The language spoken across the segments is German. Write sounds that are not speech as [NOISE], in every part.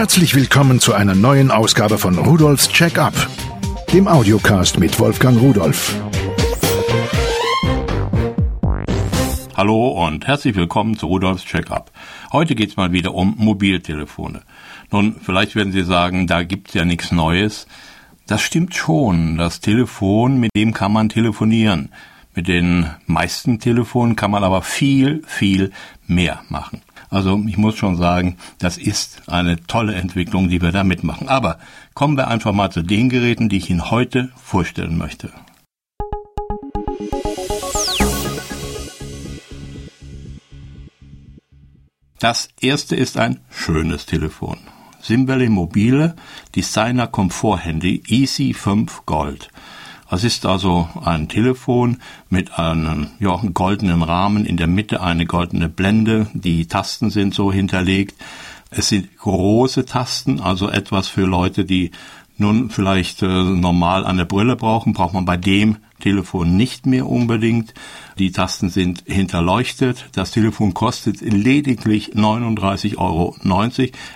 Herzlich willkommen zu einer neuen Ausgabe von Rudolfs Check-up, dem Audiocast mit Wolfgang Rudolf. Hallo und herzlich willkommen zu Rudolfs Check-up. Heute geht's mal wieder um Mobiltelefone. Nun, vielleicht werden Sie sagen, da gibt's ja nichts Neues. Das stimmt schon. Das Telefon, mit dem kann man telefonieren. Mit den meisten Telefonen kann man aber viel, viel mehr machen. Also ich muss schon sagen, das ist eine tolle Entwicklung, die wir da mitmachen. Aber kommen wir einfach mal zu den Geräten, die ich Ihnen heute vorstellen möchte. Das erste ist ein schönes Telefon. Simvalley Mobile Designer Komfort Handy Easy 5 Gold. Es ist also ein Telefon mit einem ja, goldenen Rahmen, in der Mitte eine goldene Blende, die Tasten sind so hinterlegt. Es sind große Tasten, also etwas für Leute, die nun vielleicht äh, normal eine Brille brauchen, braucht man bei dem Telefon nicht mehr unbedingt. Die Tasten sind hinterleuchtet. Das Telefon kostet lediglich 39,90 Euro.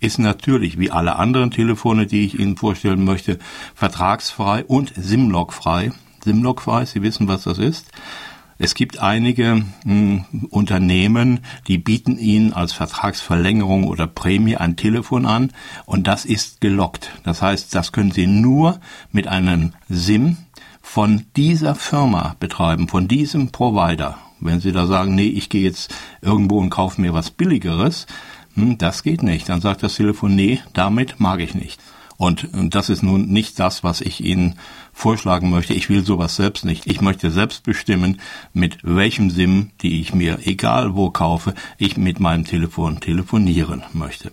Ist natürlich wie alle anderen Telefone, die ich Ihnen vorstellen möchte, vertragsfrei und SIM-Log-frei. SIM-Log-frei, Sie wissen, was das ist. Es gibt einige mh, hm, Unternehmen, die bieten Ihnen als Vertragsverlängerung oder Prämie ein Telefon an und das ist gelockt. Das heißt, das können Sie nur mit einem SIM von dieser Firma betreiben, von diesem Provider. Wenn Sie da sagen, nee, ich gehe jetzt irgendwo und kaufe mir was Billigeres, hm, das geht nicht. Dann sagt das Telefon, nee, damit mag ich nicht. Und, und das ist nun nicht das, was ich Ihnen vorschlagen möchte. Ich will sowas selbst nicht. Ich möchte selbst bestimmen, mit welchem SIM, die ich mir egal wo kaufe, ich mit meinem Telefon telefonieren möchte.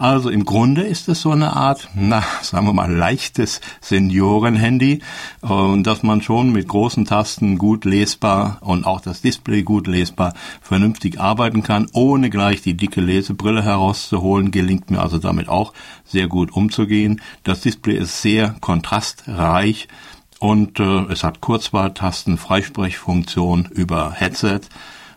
Also im Grunde ist es so eine Art, na, sagen wir mal, leichtes Seniorenhandy, und dass man schon mit großen Tasten gut lesbar und auch das Display gut lesbar vernünftig arbeiten kann, ohne gleich die dicke Lesebrille herauszuholen, gelingt mir also damit auch sehr gut umzugehen. Das Display ist sehr kontrastreich und äh, es hat Kurzwahltasten, Freisprechfunktion über Headset.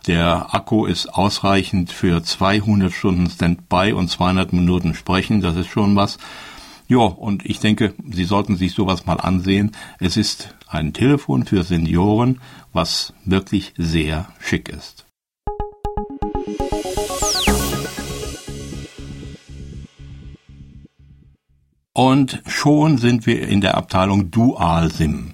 Der Akku ist ausreichend für 200 Stunden Standby und 200 Minuten Sprechen. Das ist schon was. Ja, und ich denke, Sie sollten sich sowas mal ansehen. Es ist ein Telefon für Senioren, was wirklich sehr schick ist. Und schon sind wir in der Abteilung Dual SIM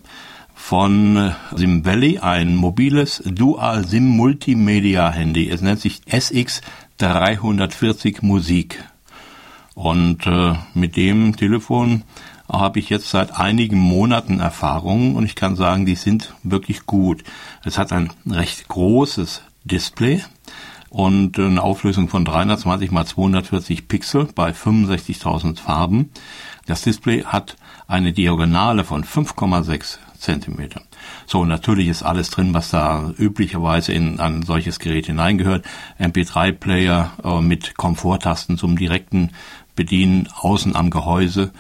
von Sim Valley, ein mobiles Dual SIM Multimedia Handy. Es nennt sich SX 340 Musik. Und äh, mit dem Telefon habe ich jetzt seit einigen Monaten Erfahrungen und ich kann sagen, die sind wirklich gut. Es hat ein recht großes Display und eine Auflösung von 320 mal 240 Pixel bei 65.000 Farben. Das Display hat eine Diagonale von 5,6 Zentimeter. So, natürlich ist alles drin, was da üblicherweise in ein solches Gerät hineingehört. MP3-Player äh, mit Komforttasten zum direkten Bedienen außen am Gehäuse.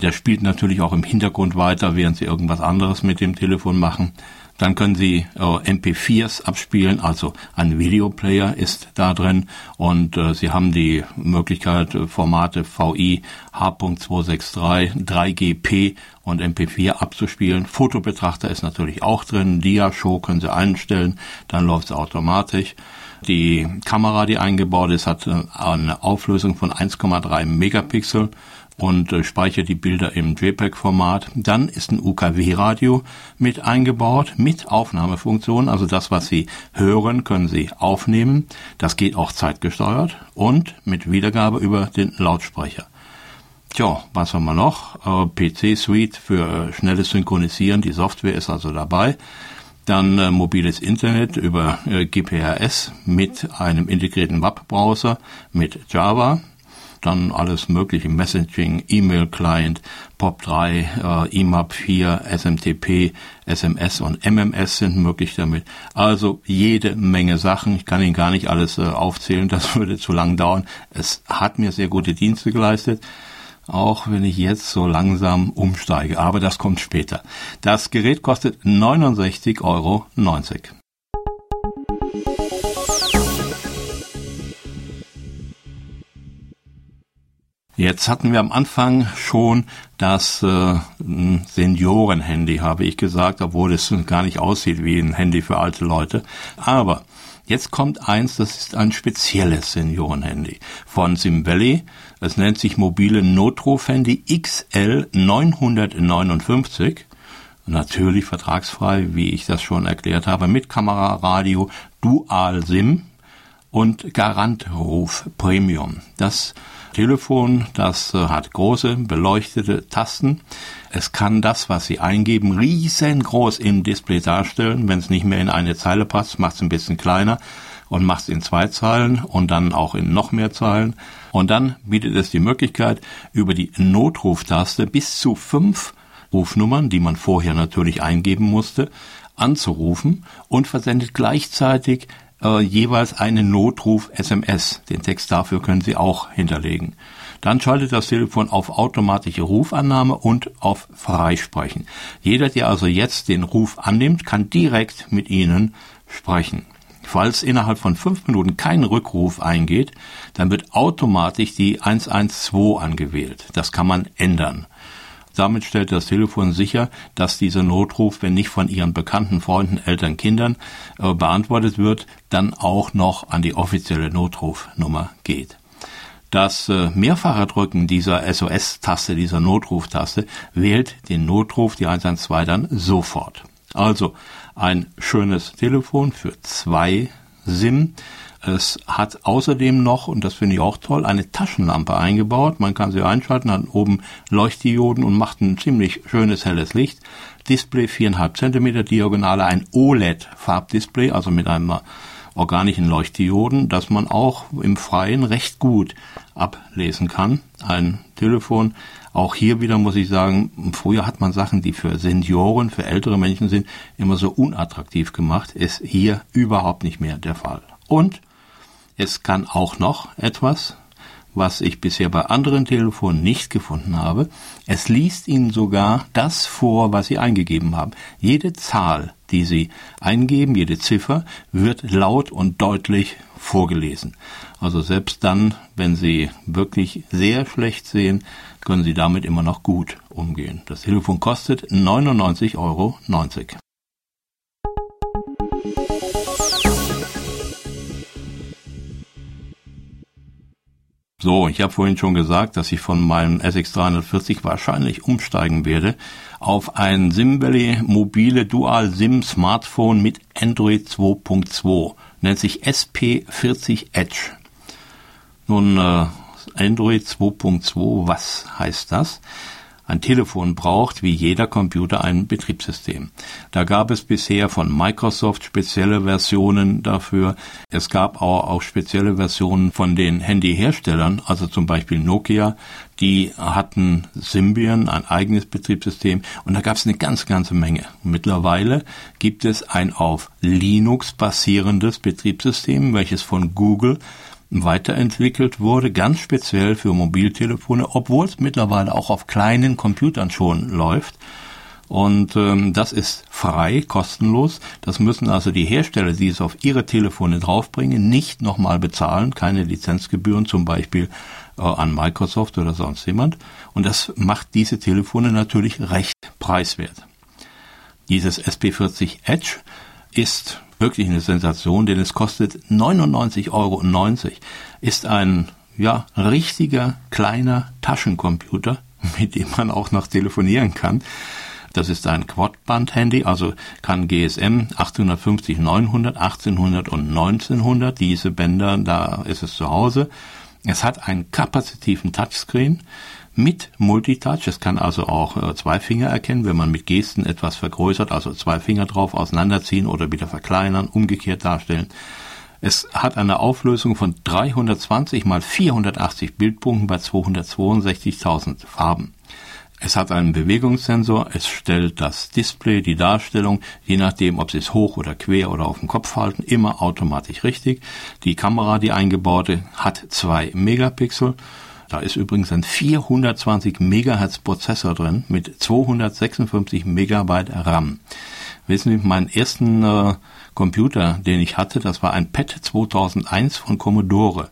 Der spielt natürlich auch im Hintergrund weiter, während Sie irgendwas anderes mit dem Telefon machen. Dann können Sie äh, MP4s abspielen, also ein Videoplayer ist da drin und äh, Sie haben die Möglichkeit, äh, Formate VI, H.263, 3GP und MP4 abzuspielen. Fotobetrachter ist natürlich auch drin, Dia-Show können Sie einstellen, dann läuft es automatisch. Die Kamera, die eingebaut ist, hat äh, eine Auflösung von 1,3 Megapixel und äh, speichert die Bilder im JPEG-Format. Dann ist ein UKW-Radio mit eingebaut, mit Aufnahmefunktion. Also das, was Sie hören, können Sie aufnehmen. Das geht auch zeitgesteuert und mit Wiedergabe über den Lautsprecher. Tja, was haben wir noch? Äh, PC-Suite für äh, schnelles Synchronisieren. Die Software ist also dabei. Dann äh, mobiles Internet über äh, GPRS mit einem integrierten Webbrowser mit Java dann alles mögliche Messaging, E-Mail-Client, POP3, äh, EMAP 4, SMTP, SMS und MMS sind möglich damit. Also jede Menge Sachen. Ich kann Ihnen gar nicht alles äh, aufzählen, das [LAUGHS] würde zu lang dauern. Es hat mir sehr gute Dienste geleistet auch wenn ich jetzt so langsam umsteige. Aber das kommt später. Das Gerät kostet 69,90 Euro. Jetzt hatten wir am Anfang schon das äh, Seniorenhandy, habe ich gesagt, obwohl es gar nicht aussieht wie ein Handy für alte Leute. Aber jetzt kommt eins, das ist ein spezielles Seniorenhandy von Sim Valley. Es nennt sich mobile Notruf-Handy XL 959. Natürlich vertragsfrei, wie ich das schon erklärt habe, mit Kamera, Radio, Dual SIM und Garantruf Premium. Das Telefon, das äh, hat große beleuchtete Tasten. Es kann das, was Sie eingeben, riesengroß im Display darstellen. Wenn es nicht mehr in eine Zeile passt, macht es ein bisschen kleiner und macht es in zwei Zeilen und dann auch in noch mehr Zeilen. Und dann bietet es die Möglichkeit, über die Notruftaste bis zu fünf Rufnummern, die man vorher natürlich eingeben musste, anzurufen und versendet gleichzeitig äh, jeweils eine Notruf-SMS. Den Text dafür können Sie auch hinterlegen. Dann schaltet das Telefon auf automatische Rufannahme und auf Freisprechen. Jeder, der also jetzt den Ruf annimmt, kann direkt mit Ihnen sprechen. Falls innerhalb von fünf Minuten kein Rückruf eingeht, dann wird automatisch die 112 angewählt. Das kann man ändern. Damit stellt das Telefon sicher, dass dieser Notruf, wenn nicht von Ihren Bekannten, Freunden, Eltern, Kindern äh, beantwortet wird, dann auch noch an die offizielle Notrufnummer geht. Das äh, mehrfache Drücken dieser SOS-Taste, dieser Notruftaste, wählt den Notruf, die 112 dann sofort. Also ein schönes Telefon für zwei SIM es hat außerdem noch, und das finde ich auch toll, eine Taschenlampe eingebaut. Man kann sie einschalten, hat oben Leuchtdioden und macht ein ziemlich schönes helles Licht. Display 4,5 cm Diagonale, ein OLED-Farbdisplay, also mit einem organischen Leuchtdioden, das man auch im Freien recht gut ablesen kann. Ein Telefon. Auch hier wieder muss ich sagen, früher hat man Sachen, die für Senioren, für ältere Menschen sind, immer so unattraktiv gemacht. Ist hier überhaupt nicht mehr der Fall. Und es kann auch noch etwas, was ich bisher bei anderen Telefonen nicht gefunden habe. Es liest Ihnen sogar das vor, was Sie eingegeben haben. Jede Zahl, die Sie eingeben, jede Ziffer, wird laut und deutlich vorgelesen. Also selbst dann, wenn Sie wirklich sehr schlecht sehen, können Sie damit immer noch gut umgehen. Das Telefon kostet 99,90 Euro. So, ich habe vorhin schon gesagt, dass ich von meinem SX340 wahrscheinlich umsteigen werde auf ein SimValley mobile Dual SIM Smartphone mit Android 2.2. Nennt sich SP40 Edge. Nun, äh, Android 2.2, was heißt das? Ein Telefon braucht wie jeder Computer ein Betriebssystem. Da gab es bisher von Microsoft spezielle Versionen dafür. Es gab auch, auch spezielle Versionen von den Handyherstellern, also zum Beispiel Nokia. Die hatten Symbian, ein eigenes Betriebssystem, und da gab es eine ganz, ganze Menge. Mittlerweile gibt es ein auf Linux basierendes Betriebssystem, welches von Google weiterentwickelt wurde, ganz speziell für Mobiltelefone, obwohl es mittlerweile auch auf kleinen Computern schon läuft. Und ähm, das ist frei, kostenlos. Das müssen also die Hersteller, die es auf ihre Telefone draufbringen, nicht nochmal bezahlen. Keine Lizenzgebühren zum Beispiel äh, an Microsoft oder sonst jemand. Und das macht diese Telefone natürlich recht preiswert. Dieses SP40 Edge ist wirklich eine Sensation, denn es kostet 99,90 Euro. Ist ein, ja, richtiger kleiner Taschencomputer, [LAUGHS] mit dem man auch noch telefonieren kann. Das ist ein Quadband-Handy, also kann GSM 850, 900, 1800 und 1900. Diese Bänder, da ist es zu Hause. Es hat einen kapazitiven Touchscreen mit Multitouch. Es kann also auch äh, zwei Finger erkennen, wenn man mit Gesten etwas vergrößert, also zwei Finger drauf auseinanderziehen oder wieder verkleinern, umgekehrt darstellen. Es hat eine Auflösung von 320 mal 480 Bildpunkten bei 262.000 Farben. Es hat einen Bewegungssensor, es stellt das Display, die Darstellung, je nachdem, ob Sie es hoch oder quer oder auf dem Kopf halten, immer automatisch richtig. Die Kamera, die eingebaute, hat zwei Megapixel da ist übrigens ein 420 Megahertz Prozessor drin mit 256 Megabyte RAM. Wissen Sie, meinen ersten äh, Computer, den ich hatte, das war ein PET 2001 von Commodore.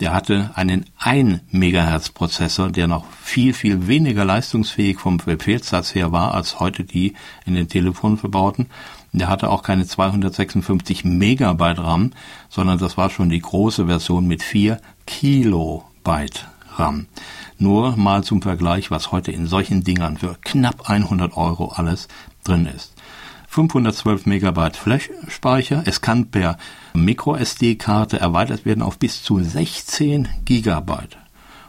der hatte einen 1 Megahertz Prozessor, der noch viel, viel weniger leistungsfähig vom Befehlssatz her war, als heute die in den Telefonen verbauten. Der hatte auch keine 256 Megabyte RAM, sondern das war schon die große Version mit 4 Kilobyte RAM. Nur mal zum Vergleich, was heute in solchen Dingern für knapp 100 Euro alles drin ist. 512 Megabyte Flash-Speicher. Es kann per MicroSD-Karte erweitert werden auf bis zu 16 Gigabyte.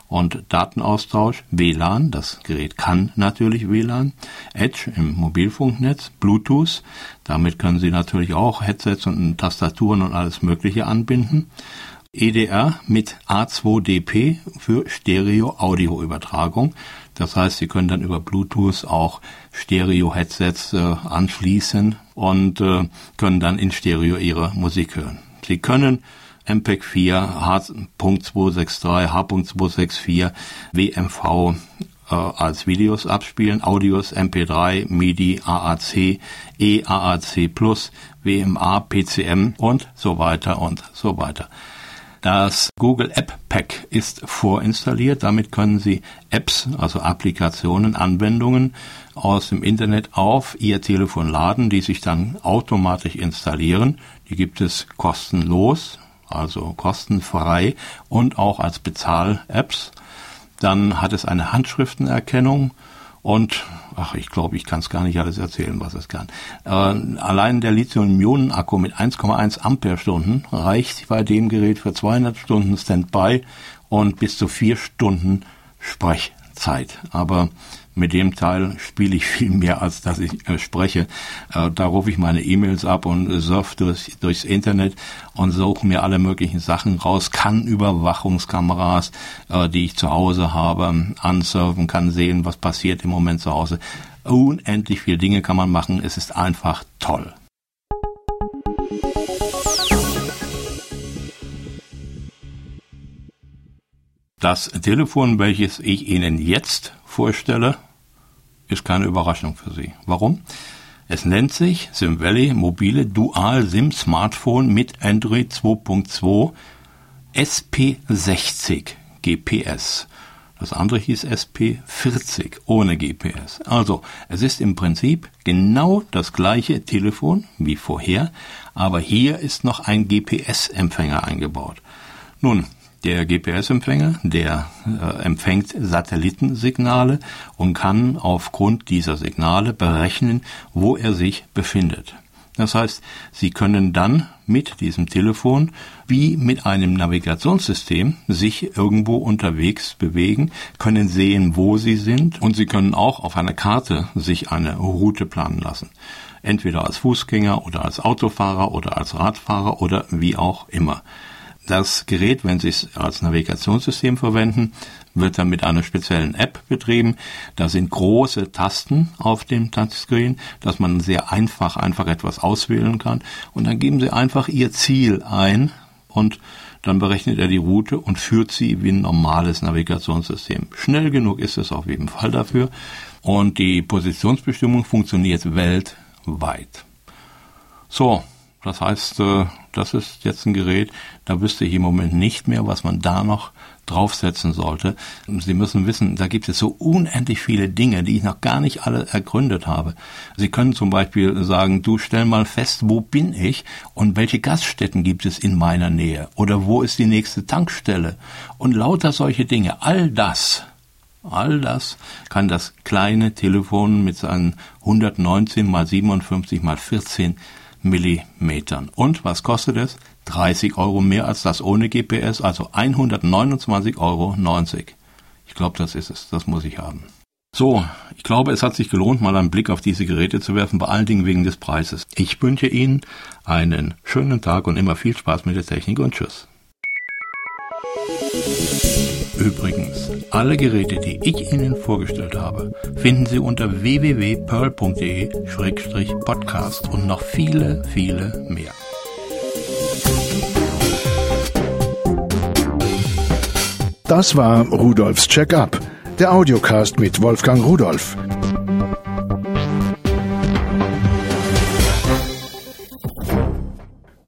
Und Datenaustausch, WLAN, das Gerät kann natürlich WLAN, Edge im Mobilfunknetz, Bluetooth, damit können Sie natürlich auch Headsets und Tastaturen und alles Mögliche anbinden. EDR mit A2DP für Stereo-Audio-Übertragung. Das heißt, Sie können dann über Bluetooth auch Stereo-Headsets äh, anschließen und äh, können dann in Stereo Ihre Musik hören. Sie können MPEG 4, H.263, H.264, WMV äh, als Videos abspielen, Audios, MP3, MIDI, AAC, EAAC WMA, PCM und so weiter und so weiter. Das Google App Pack ist vorinstalliert. Damit können Sie Apps, also Applikationen, Anwendungen aus dem Internet auf Ihr Telefon laden, die sich dann automatisch installieren. Die gibt es kostenlos, also kostenfrei und auch als Bezahl-Apps. Dann hat es eine Handschriftenerkennung und ach, ich glaube, ich kann es gar nicht alles erzählen, was es kann. Äh, allein der Lithium-Ionen-Akku mit 1,1 Ampere-Stunden reicht bei dem Gerät für 200 Stunden Standby und bis zu vier Stunden Sprechzeit. Aber mit dem Teil spiele ich viel mehr, als dass ich äh, spreche. Äh, da rufe ich meine E-Mails ab und äh, surfe durch, durchs Internet und suche mir alle möglichen Sachen raus, kann Überwachungskameras, äh, die ich zu Hause habe, ansurfen, kann sehen, was passiert im Moment zu Hause. Unendlich viele Dinge kann man machen. Es ist einfach toll. Das Telefon, welches ich Ihnen jetzt vorstelle, ist keine Überraschung für Sie. Warum? Es nennt sich Sim Valley mobile Dual SIM Smartphone mit Android 2.2 SP60 GPS. Das andere hieß SP40 ohne GPS. Also, es ist im Prinzip genau das gleiche Telefon wie vorher, aber hier ist noch ein GPS-Empfänger eingebaut. Nun, der GPS-Empfänger, der äh, empfängt Satellitensignale und kann aufgrund dieser Signale berechnen, wo er sich befindet. Das heißt, Sie können dann mit diesem Telefon wie mit einem Navigationssystem sich irgendwo unterwegs bewegen, können sehen, wo Sie sind und Sie können auch auf einer Karte sich eine Route planen lassen. Entweder als Fußgänger oder als Autofahrer oder als Radfahrer oder wie auch immer. Das Gerät, wenn Sie es als Navigationssystem verwenden, wird dann mit einer speziellen App betrieben. Da sind große Tasten auf dem Touchscreen, dass man sehr einfach einfach etwas auswählen kann. Und dann geben Sie einfach Ihr Ziel ein und dann berechnet er die Route und führt sie wie ein normales Navigationssystem. Schnell genug ist es auf jeden Fall dafür. Und die Positionsbestimmung funktioniert weltweit. So, das heißt, äh, das ist jetzt ein Gerät, da wüsste ich im Moment nicht mehr, was man da noch draufsetzen sollte. Sie müssen wissen, da gibt es so unendlich viele Dinge, die ich noch gar nicht alle ergründet habe. Sie können zum Beispiel sagen, du stell mal fest, wo bin ich und welche Gaststätten gibt es in meiner Nähe oder wo ist die nächste Tankstelle und lauter solche Dinge. All das All das kann das kleine Telefon mit seinen 119 mal 57 mal 14 Millimetern. Und was kostet es? 30 Euro mehr als das ohne GPS, also 129,90 Euro. Ich glaube, das ist es. Das muss ich haben. So, ich glaube, es hat sich gelohnt, mal einen Blick auf diese Geräte zu werfen, vor allen Dingen wegen des Preises. Ich wünsche Ihnen einen schönen Tag und immer viel Spaß mit der Technik und Tschüss. Übrigens, alle Geräte, die ich Ihnen vorgestellt habe, finden Sie unter www.pearl.de-podcast und noch viele, viele mehr. Das war Rudolfs Check-up, der Audiocast mit Wolfgang Rudolf.